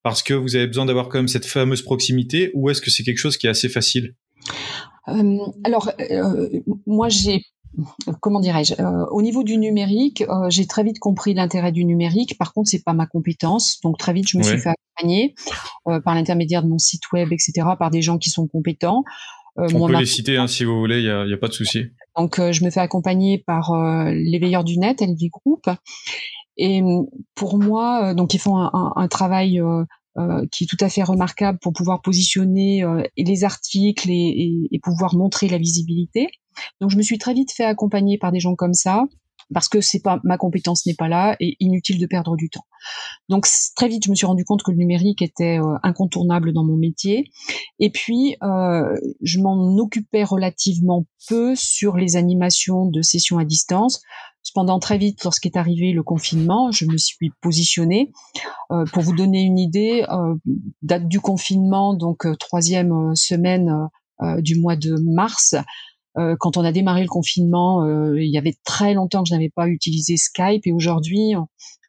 parce que vous avez besoin d'avoir quand même cette fameuse proximité ou est-ce que c'est quelque chose qui est assez facile? euh, Alors, euh, moi, j'ai comment dirais-je euh, Au niveau du numérique, j'ai très vite compris l'intérêt du numérique. Par contre, c'est pas ma compétence, donc très vite je me suis fait accompagner par l'intermédiaire de mon site web, etc., par des gens qui sont compétents. On peut les citer hein, si vous voulez, il n'y a, a, pas de souci. Donc, je me fais accompagner par les veilleurs du net, LV Group, et pour moi, euh, donc ils font un, un, travail euh, euh, qui est tout à fait remarquable pour pouvoir positionner les articles et, et, pouvoir montrer la visibilité. Donc je me suis très vite fait accompagner par des gens comme ça parce que c'est pas ma compétence n'est pas là et inutile de perdre du temps. Donc très vite, je me suis rendu compte que le numérique était incontournable dans mon métier. Et puis, euh, je m'en occupais relativement peu sur les animations de sessions à distance. Cependant, très vite, lorsqu'est arrivé le confinement, je me suis positionnée. Euh, pour vous donner une idée, euh, date du confinement, donc euh, troisième semaine du mois de mars, quand on a démarré le confinement, il y avait très longtemps que je n'avais pas utilisé Skype et aujourd'hui,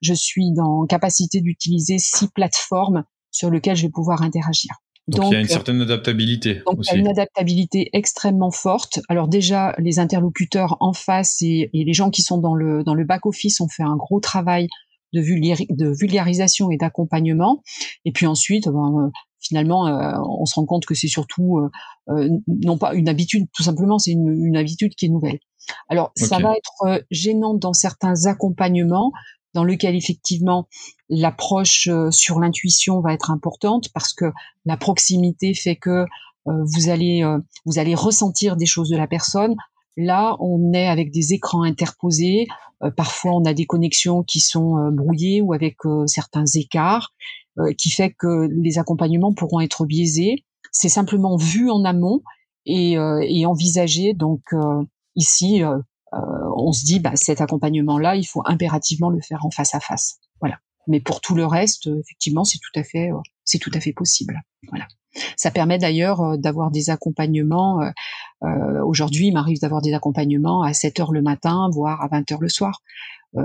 je suis dans capacité d'utiliser six plateformes sur lesquelles je vais pouvoir interagir. Donc, il y a une certaine adaptabilité. Donc il y a une adaptabilité extrêmement forte. Alors déjà, les interlocuteurs en face et, les gens qui sont dans le dans le back office ont fait un gros travail de, de vulgarisation et d'accompagnement. Et puis ensuite, ben, euh, finalement, euh, on se rend compte que c'est surtout euh, non pas une habitude, tout simplement, c'est une, une, habitude qui est nouvelle. Alors ça va être gênant dans certains accompagnements dans lequel effectivement l'approche euh, sur l'intuition va être importante parce que la proximité fait que euh, vous allez euh, vous allez ressentir des choses de la personne. Là, on est avec des écrans interposés. parfois, on a des connexions qui sont brouillées ou avec certains écarts, qui fait que les accompagnements pourront être biaisés. C'est simplement vu en amont et, et envisagé. Donc ici, on se dit, bah, cet accompagnement-là, il faut impérativement le faire en face à face. Voilà. Mais pour tout le reste, euh, effectivement, c'est tout à fait, euh, c'est tout à fait possible. Voilà. Ça permet d'ailleurs euh, d'avoir des accompagnements. Aujourd'hui, il m'arrive d'avoir des accompagnements à 7 heures le matin, voire à 20 heures le soir.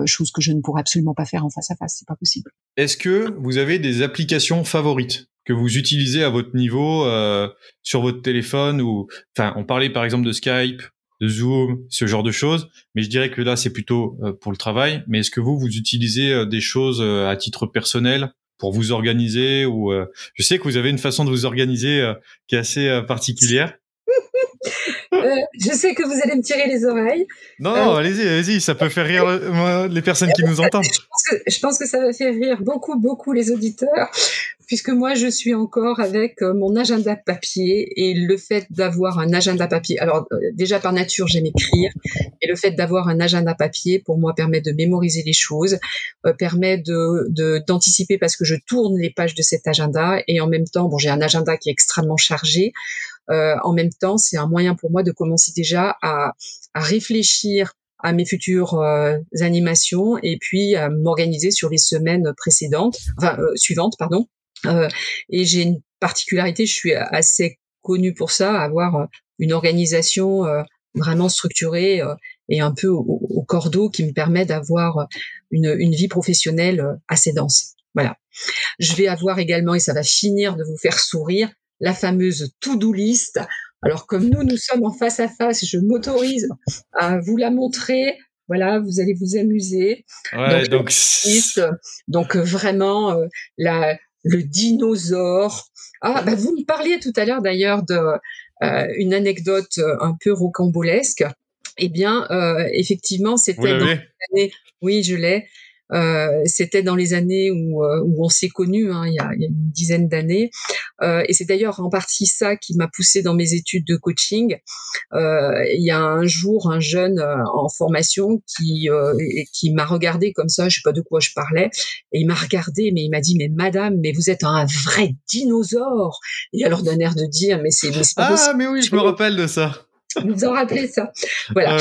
chose que je ne pourrais absolument pas faire en face à face, c'est pas possible. Est-ce que vous avez des applications favorites que vous utilisez à votre niveau sur votre téléphone ou, enfin, on parlait par exemple de Skype de Zoom, ce genre de choses. Mais je dirais que là, c'est plutôt euh, pour le travail. Mais est-ce que vous, vous utilisez euh, des choses euh, à titre personnel pour vous organiser ou je sais que vous avez une façon de vous organiser qui est assez particulière. je sais que vous allez me tirer les oreilles. Non, non, allez-y, allez-y, ça peut faire rire les personnes qui nous entendent. je pense que ça va faire rire beaucoup, beaucoup les auditeurs puisque moi je suis encore avec euh, mon agenda papier et le fait d'avoir un agenda papier. Alors euh, déjà par nature j'aime écrire et le fait d'avoir un agenda papier pour moi permet de mémoriser les choses, euh, permet de d'anticiper parce que je tourne les pages de cet agenda et en même temps bon j'ai un agenda qui est extrêmement chargé. en même temps c'est un moyen pour moi de commencer déjà à, à réfléchir à mes futures animations et puis à m'organiser sur les semaines précédentes, enfin suivantes, pardon, euh, et j'ai une particularité, je suis assez connue pour ça, avoir euh, une organisation euh, vraiment structurée et un peu au, cordeau qui me permet d'avoir une, une, vie professionnelle assez dense. Voilà. Je vais avoir également, et ça va finir de vous faire sourire, la fameuse to-do list. Alors comme nous, nous sommes en face à face, je m'autorise à vous la montrer. Voilà, vous allez vous amuser. Ouais, donc, donc, donc vraiment la, le dinosaure. Ah, bah vous me parliez tout à l'heure d'ailleurs de euh, une anecdote euh, un peu rocambolesque. Eh bien, euh, effectivement, c'était dans l'année. Oui, je l'ai. Euh, c'était dans les années où, euh, où on s'est connus, hein, il, y a, il, y a, une dizaine d'années. Euh, et c'est d'ailleurs en partie ça qui m'a poussé dans mes études de coaching. Euh, il y a un jour un jeune euh, en formation qui, qui m'a regardé comme ça, je sais pas de quoi je parlais, et il m'a regardé, mais il m'a dit, mais madame, mais vous êtes un vrai dinosaure. Et alors d'un air de dire, mais c'est ah, mais oui, je me rappelle de ça. Vous en rappelez ça? Voilà.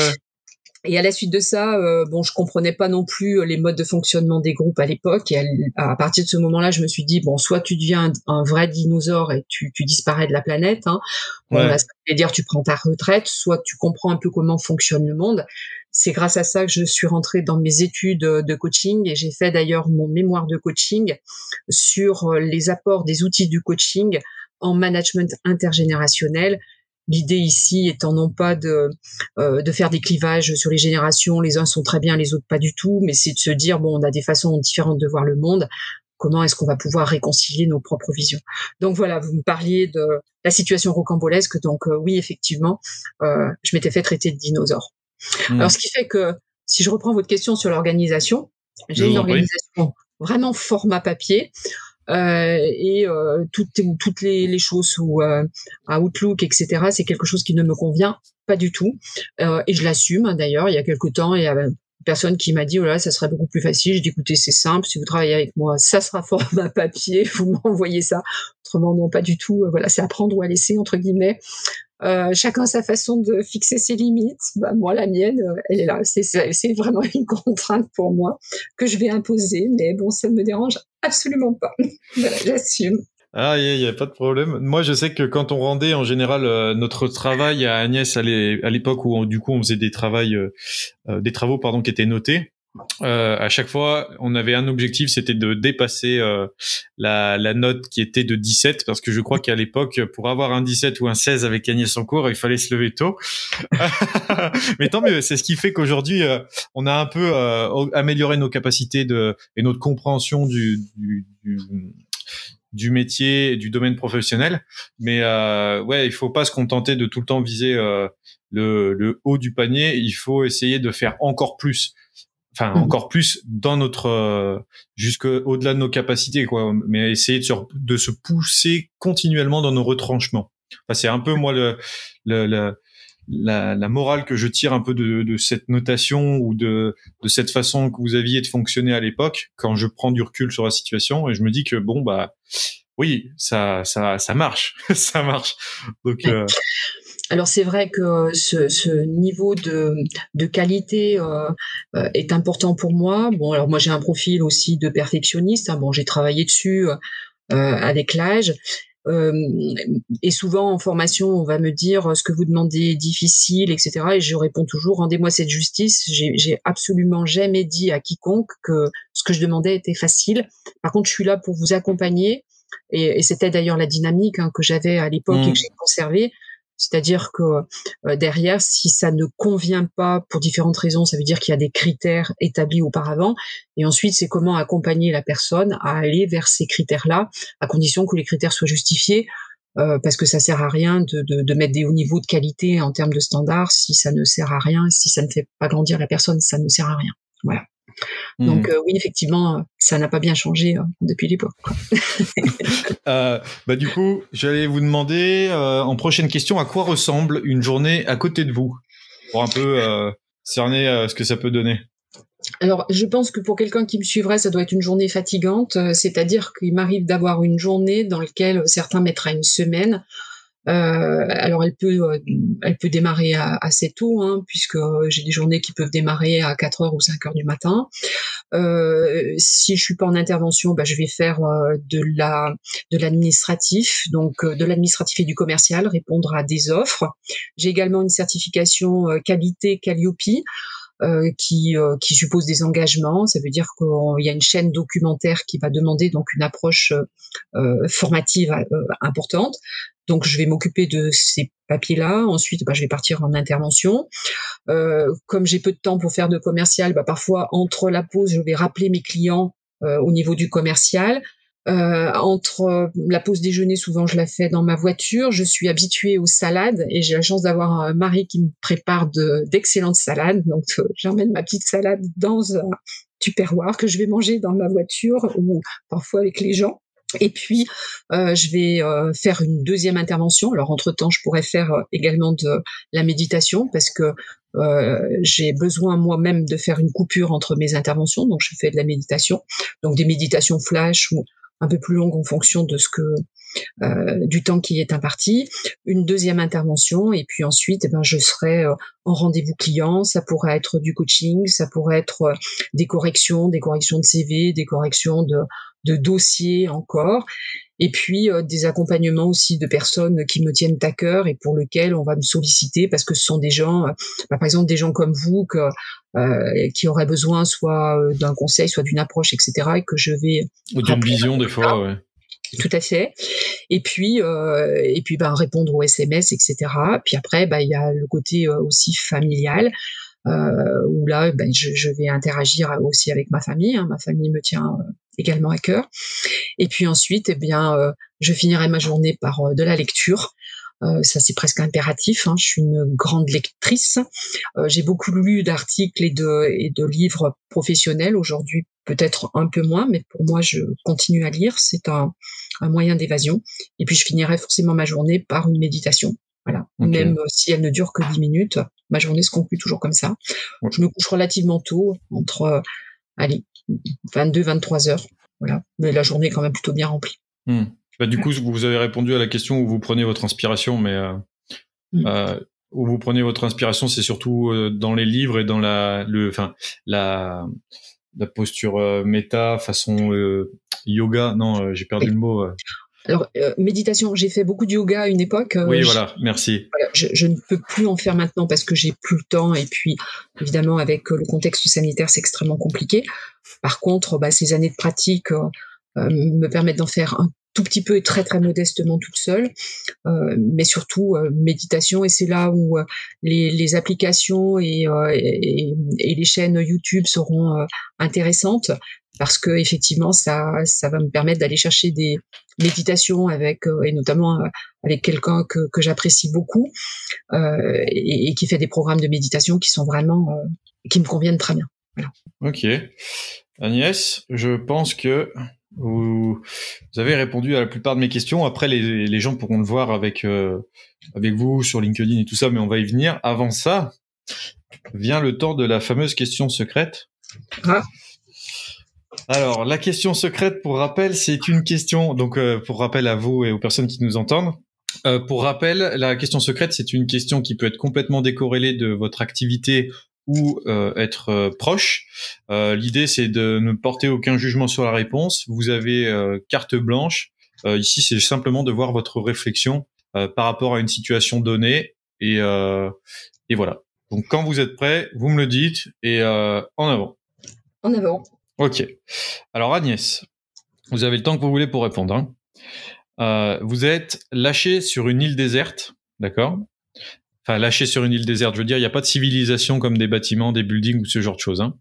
Et à la suite de ça, euh, bon, je comprenais pas non plus les modes de fonctionnement des groupes à l'époque. Et à, partir de ce moment-là, je me suis dit bon, soit tu deviens un, vrai dinosaure et tu, tu, disparais de la planète, hein, ouais. dire tu prends ta retraite, soit tu comprends un peu comment fonctionne le monde. C'est grâce à ça que je suis rentrée dans mes études de coaching et j'ai fait d'ailleurs mon mémoire de coaching sur les apports des outils du coaching en management intergénérationnel L'idée ici étant non pas de, euh, de faire des clivages sur les générations, les uns sont très bien, les autres pas du tout, mais c'est de se dire, bon, on a des façons différentes de voir le monde, comment est-ce qu'on va pouvoir réconcilier nos propres visions? Donc voilà, vous me parliez de la situation rocambolesque, donc euh, oui, effectivement, euh, je m'étais fait traiter de dinosaure. Mmh. Alors ce qui fait que, si je reprends votre question sur l'organisation, j'ai une organisation vraiment format papier. Euh, et euh, toutes, toutes les, les choses ou euh, Outlook, etc., c'est quelque chose qui ne me convient pas du tout. et je l'assume hein, d'ailleurs. Il y a quelque temps, il y a personne qui m'a dit oh là, ça serait beaucoup plus facile. J'ai dit écoutez, c'est simple. Si vous travaillez avec moi, ça sera format papier. Vous m'envoyez ça. Autrement, non, pas du tout. Voilà, c'est à prendre ou à laisser entre guillemets. Euh, chacun sa façon de fixer ses limites. Bah, moi, la mienne, elle est là. C'est vraiment une contrainte pour moi que je vais imposer, mais bon, ça ne me dérange absolument pas. J'assume. Ah, il n'y a, pas de problème. Moi, je sais que quand on rendait en général euh, notre travail à Agnès à l'époque où du coup on faisait des euh, euh, des travaux pardon qui étaient notés, euh, à chaque fois, on avait un objectif, c'était de dépasser euh, la, la, note qui était de 17, parce que je crois qu'à l'époque, pour avoir un 17 ou un 16 avec Agnès en cours, il fallait se lever tôt. Mais tant mieux, c'est ce qui fait qu'aujourd'hui, euh, on a un peu euh, amélioré nos capacités de, et notre compréhension du, du, du du métier, du domaine professionnel. Mais euh, ouais, il faut pas se contenter de tout le temps viser euh, le, le, haut du panier. Il faut essayer de faire encore plus enfin mmh. encore plus dans notre euh, jusque au-delà de nos capacités quoi. Mais essayer de se, de se pousser continuellement dans nos retranchements. Enfin, c'est un peu moi le, le, le la, la, morale que je tire un peu de, de, cette notation ou de, de cette façon que vous aviez de fonctionner à l'époque quand je prends du recul sur la situation et je me dis que bon bah oui ça ça ça marche. Ça marche. Donc euh, alors c'est vrai que ce, ce niveau de, de qualité euh, euh, est important pour moi. Bon, alors moi j'ai un profil aussi de perfectionniste. Hein. Bon, j'ai travaillé dessus euh, avec l'âge. Euh, et souvent en formation, on va me dire ce que vous demandez est difficile, etc. Et je réponds toujours rendez-moi cette justice. J'ai absolument jamais dit à quiconque que ce que je demandais était facile. Par contre, je suis là pour vous accompagner. Et, et c'était d'ailleurs la dynamique hein, que j'avais à l'époque et que mmh. j'ai conservée. C'est-à-dire que euh, derrière, si ça ne convient pas pour différentes raisons, ça veut dire qu'il y a des critères établis auparavant. Et ensuite, c'est comment accompagner la personne à aller vers ces critères-là, à condition que les critères soient justifiés. Euh, parce que ça sert à rien de, de, de, mettre des hauts niveaux de qualité en termes de standards si ça ne sert à rien, si ça ne fait pas grandir la personne, ça ne sert à rien. Voilà. Donc mmh. euh, oui, effectivement, ça n'a pas bien changé euh, depuis l'époque. euh, bah, du coup, j'allais vous demander euh, en prochaine question à quoi ressemble une journée à côté de vous? Pour un peu cerner ce que ça peut donner. Alors, je pense que pour quelqu'un qui me suivrait, ça doit être une journée fatigante, c'est-à-dire qu'il m'arrive d'avoir une journée dans laquelle certains mettraient une semaine, euh, alors elle peut, euh, elle peut démarrer assez tôt, hein, puisque j'ai des journées qui peuvent démarrer à 4 heures ou 5 heures du matin. Euh, si je suis pas en intervention, bah, je vais faire euh, de la de l'administratif, donc de l'administratif et du commercial, répondre à des offres. J'ai également une certification qualité Calliope. Euh, qui, euh, qui suppose des engagements. Ça veut dire qu'il y a une chaîne documentaire qui va demander donc une approche euh, formative importante. Donc je vais m'occuper de ces papiers-là. Ensuite, bah, je vais partir en intervention. comme j'ai peu de temps pour faire de commercial, bah, parfois entre la pause, je vais rappeler mes clients au niveau du commercial. Euh, entre la pause déjeuner, souvent je la fais dans ma voiture. Je suis habituée aux salades et j'ai la chance d'avoir un mari qui me prépare d'excellentes salades. Donc euh, j'emmène ma petite salade dans un tupperware que je vais manger dans ma voiture ou parfois avec les gens. Et puis, euh, je vais euh, faire une deuxième intervention. Alors, entre-temps, je pourrais faire euh, également de la méditation parce que j'ai besoin moi-même de faire une coupure entre mes interventions. Donc, je fais de la méditation. Donc, des méditations flash ou un peu plus longue en fonction de ce que du temps qui est imparti, une deuxième intervention, et puis ensuite, eh ben, je serai en rendez-vous client. Ça pourrait être du coaching, ça pourrait être des corrections, des corrections de CV, des corrections de, de dossiers encore et puis euh, des accompagnements aussi de personnes qui me tiennent à cœur et pour lesquelles on va me solliciter parce que ce sont des gens, euh, bah, par exemple des gens comme vous que, euh, qui auraient besoin soit d'un conseil, soit d'une approche, etc. et que je vais ou d'une vision des fois, ouais. Tout à fait. Et puis, euh, et puis, ben, répondre aux SMS, etc. Puis après, ben, il y a le côté aussi familial. Euh, où là, ben, je, vais interagir aussi avec ma famille. Hein. Ma famille me tient également à cœur. Et puis ensuite, eh bien, euh, je finirai ma journée par euh, de la lecture. Euh, ça c'est presque impératif. Hein. Je suis une grande lectrice. J'ai beaucoup lu d'articles et de, et de livres professionnels. Aujourd'hui, peut-être un peu moins, mais pour moi, je continue à lire. C'est un, un moyen d'évasion. Et puis, je finirai forcément ma journée par une méditation. Voilà. Même si elle ne dure que 10 minutes, ma journée se conclut toujours comme ça. Je me couche relativement tôt, entre, allez, 22, 23 heures. Voilà. Mais la journée est quand même plutôt bien remplie. Hmm. Bah, du coup, vous avez répondu à la question où vous prenez votre inspiration, mais euh, hmm. euh, où vous prenez votre inspiration, c'est surtout euh, dans les livres et dans la, le, enfin, la, la posture méta, façon yoga. Non, j'ai perdu le mot. Alors, méditation, j'ai fait beaucoup de yoga à une époque. Oui, voilà, merci. je, ne peux plus en faire maintenant parce que j'ai plus le temps et puis, évidemment, avec le contexte sanitaire, c'est extrêmement compliqué. Par contre, bah, ces années de pratique me permettent d'en faire un tout petit peu et très très modestement toute seule, mais surtout méditation et c'est là où les, applications et, et, les chaînes YouTube seront intéressantes parce que effectivement ça ça va me permettre d'aller chercher des méditations avec euh, et notamment euh, avec quelqu'un que, que j'apprécie beaucoup euh, et, qui fait des programmes de méditation qui sont vraiment qui me conviennent très bien. Voilà. Ok, Agnès, je pense que vous, avez répondu à la plupart de mes questions. Après, les, les gens pourront le voir avec avec vous sur LinkedIn et tout ça, mais on va y venir. Avant ça, vient le temps de la fameuse question secrète. Ah. Alors, la question secrète, pour rappel, c'est une question, donc euh, pour rappel à vous et aux personnes qui nous entendent, euh, pour rappel, la question secrète, c'est une question qui peut être complètement décorrélée de votre activité ou euh, être proche. L'idée, c'est de ne porter aucun jugement sur la réponse. Vous avez carte blanche. ici, c'est simplement de voir votre réflexion par rapport à une situation donnée. Et, et voilà. Donc, quand vous êtes prêt, vous me le dites et en avant. En avant. Ok. Alors Agnès, vous avez le temps que vous voulez pour répondre. Hein. Euh, vous êtes lâché sur une île déserte, d'accord? Enfin, lâché sur une île déserte, je veux dire, il n'y a pas de civilisation comme des bâtiments, des buildings ou ce genre de choses. Hein.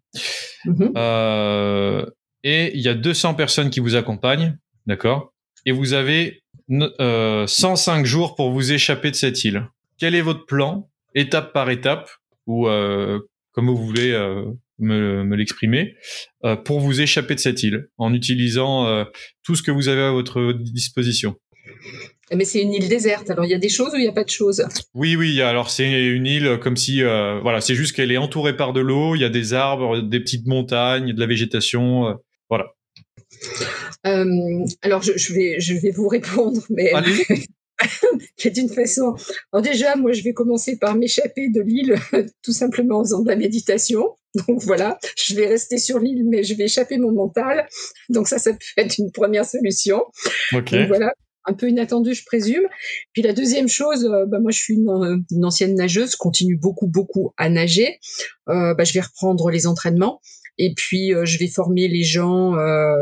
Mm-hmm. Euh, et il y a 200 personnes qui vous accompagnent, d'accord? Et vous avez 105 euh, jours pour vous échapper de cette île. Quel est votre plan, étape par étape, ou comme vous voulez me, l'exprimer, euh, pour vous échapper de cette île en utilisant euh, tout ce que vous avez à votre disposition? Mais c'est une île déserte, alors il y a des choses ou il n'y a pas de choses? Oui, oui, alors c'est une île comme si, euh, voilà, c'est juste qu'elle est entourée par de l'eau, il y a des arbres, des petites montagnes, de la végétation, voilà. alors je, vais, je vais vous répondre, mais d'une façon. Alors déjà, moi, je vais commencer par m'échapper de l'île, tout simplement en faisant de la méditation. Donc voilà, je vais rester sur l'île, mais je vais échapper mon mental. Donc ça, ça peut être une première solution. Donc voilà, un peu inattendu, je présume. Puis la deuxième chose, euh, bah, moi je suis une, ancienne nageuse, continue beaucoup beaucoup à nager. Euh, bah, je vais reprendre les entraînements. Et puis euh, je vais former les gens, euh,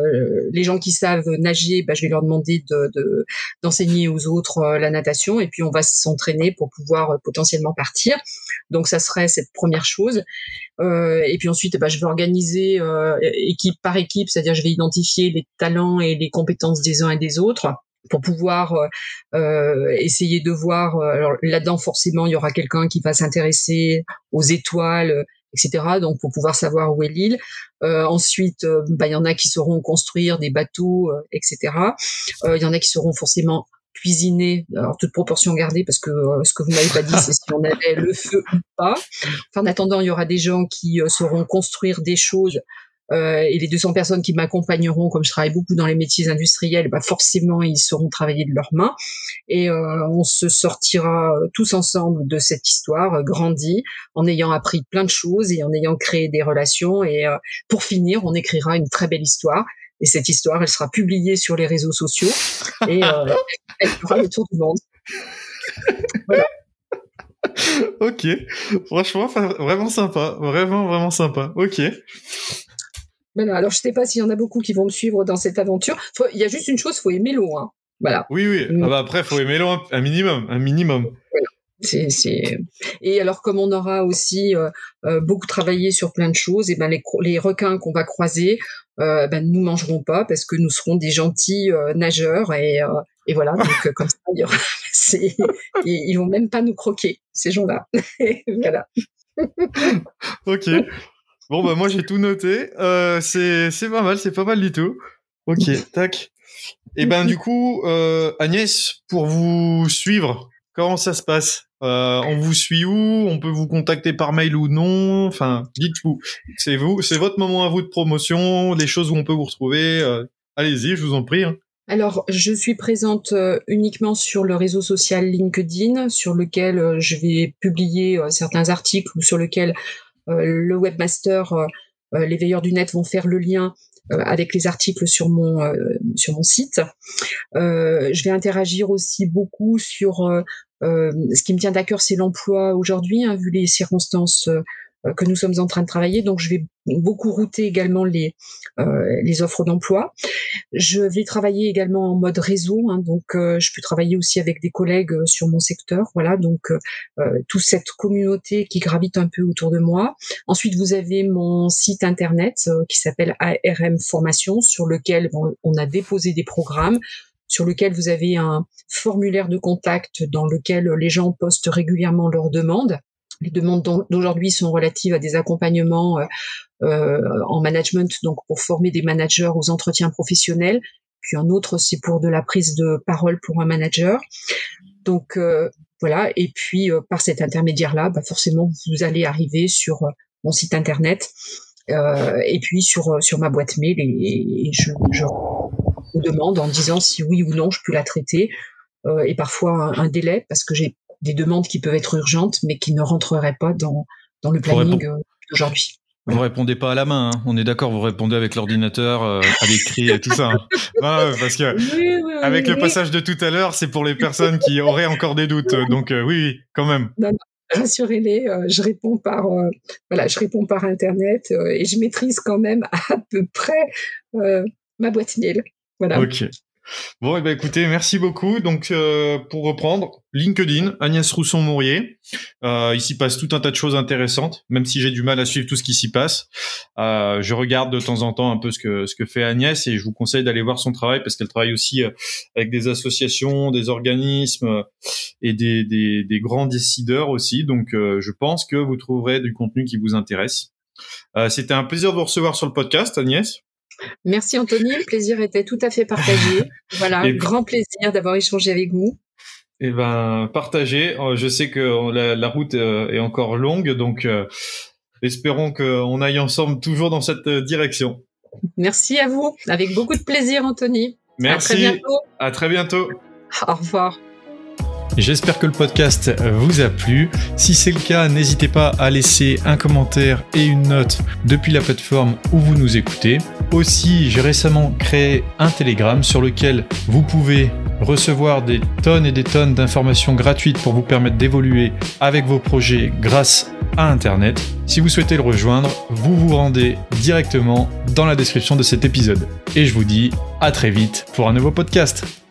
les gens qui savent nager, bah, je vais leur demander de, d'enseigner aux autres euh, la natation. Et puis on va s'entraîner pour pouvoir potentiellement partir. Donc ça serait cette première chose. et puis ensuite, bah, je vais organiser équipe par équipe, c'est-à-dire je vais identifier les talents et les compétences des uns et des autres pour pouvoir euh, essayer de voir. alors là-dedans, forcément, il y aura quelqu'un qui va s'intéresser aux étoiles, etc. Donc pour pouvoir savoir où est l'île. Euh, ensuite, euh, bah, il y en a qui sauront construire des bateaux, euh, etc. Il y en a qui sauront forcément cuisiner, alors toute proportion gardée, parce que ce que vous m'avez pas dit, c'est si on avait le feu ou pas. En attendant, il y aura des gens qui sauront construire des choses euh, et les 200 personnes qui m'accompagneront, comme je travaille beaucoup dans les métiers industriels, bah forcément ils sauront travailler de leurs mains et euh, on se sortira tous ensemble de cette histoire euh, grandie en ayant appris plein de choses et en ayant créé des relations et pour finir on écrira une très belle histoire et cette histoire elle sera publiée sur les réseaux sociaux et elle fera le tour du monde. Voilà. ok, franchement, vraiment sympa, vraiment, vraiment sympa. Ok. Alors je sais pas s'il y en a beaucoup qui vont me suivre dans cette aventure. Il y a juste une chose, faut aimer l'eau. Hein. Voilà. Oui, oui. Mm. Ah bah après, faut aimer l'eau un, minimum, un minimum. Et alors, comme on aura aussi euh, euh, beaucoup travaillé sur plein de choses, et ben les, les requins qu'on va croiser, euh, ben nous mangeront pas parce que nous serons des gentils euh, nageurs et, et voilà. Donc comme ça, il y aura, ils, vont même pas nous croquer ces gens-là. voilà. ok. Bon bah moi j'ai tout noté. c'est c'est pas mal, c'est pas mal du tout. Ok, tac. Et ben du coup, Agnès, pour vous suivre, comment ça se passe? Euh, on vous suit où? On peut vous contacter par mail ou non? Enfin, dites-vous. C'est vous, c'est votre moment à vous de promotion, les choses où on peut vous retrouver. Euh, allez-y, je vous en prie. Hein. Alors, je suis présente euh, uniquement sur le réseau social LinkedIn, sur lequel je vais publier certains articles ou sur lequel le webmaster, les veilleurs du net vont faire le lien avec les articles sur mon sur mon site. je vais interagir aussi beaucoup sur euh, ce qui me tient à cœur, c'est l'emploi aujourd'hui, hein, vu les circonstances euh, que nous sommes en train de travailler. Donc, je vais beaucoup router également les euh, les offres d'emploi. Je vais travailler également en mode réseau, hein, donc je peux travailler aussi avec des collègues sur mon secteur. Voilà, donc toute cette communauté qui gravite un peu autour de moi. Ensuite, vous avez mon site internet qui s'appelle ARM Formation, sur lequel on a déposé des programmes sur lequel vous avez un formulaire de contact dans lequel les gens postent régulièrement leurs demandes. Les demandes d'aujourd'hui sont relatives à des accompagnements euh, euh, en management, donc pour former des managers aux entretiens professionnels. Puis un autre, c'est pour de la prise de parole pour un manager. Donc euh, voilà. Et puis par cet intermédiaire-là, bah forcément, vous allez arriver sur mon site internet et puis sur sur ma boîte mail et, je, je demande en disant si oui ou non je peux la traiter euh, et parfois un, délai parce que j'ai des demandes qui peuvent être urgentes mais qui ne rentreraient pas dans, dans le planning euh, d'aujourd'hui. Vous répondez pas à la main, hein. on est d'accord, vous répondez avec l'ordinateur, euh, à l'écrit et tout ça. Hein. parce que avec le passage de tout à l'heure, c'est pour les personnes qui auraient encore des doutes. Donc oui, oui, quand même. rassurez-les, je réponds par voilà, je réponds par internet et je maîtrise quand même à peu près ma boîte mail. Voilà. Ok. Bon, et eh ben écoutez, merci beaucoup. Donc, euh, pour reprendre, LinkedIn, Agnès Rousson-Mourier. Euh, il s'y passe tout un tas de choses intéressantes, même si j'ai du mal à suivre tout ce qui s'y passe. Euh, je regarde de temps en temps un peu ce que ce que fait Agnès et je vous conseille d'aller voir son travail parce qu'elle travaille aussi euh, avec des associations, des organismes euh, et des, des, des grands décideurs aussi. Donc, euh, je pense que vous trouverez du contenu qui vous intéresse. C'était un plaisir de vous recevoir sur le podcast, Agnès. Merci Anthony, le plaisir était tout à fait partagé. Voilà, grand plaisir d'avoir échangé avec vous. Eh ben, partagé. Euh, je sais que la, route euh, est encore longue, donc euh, espérons qu'on aille ensemble toujours dans cette direction. Merci à vous, avec beaucoup de plaisir Anthony. Merci. À très bientôt. À très bientôt. Au revoir. J'espère que le podcast vous a plu. Si c'est le cas, n'hésitez pas à laisser un commentaire et une note depuis la plateforme où vous nous écoutez. Aussi, j'ai récemment créé un Telegram sur lequel vous pouvez recevoir des tonnes et des tonnes d'informations gratuites pour vous permettre d'évoluer avec vos projets grâce à Internet. Si vous souhaitez le rejoindre, vous vous rendez directement dans la description de cet épisode. Et je vous dis à très vite pour un nouveau podcast.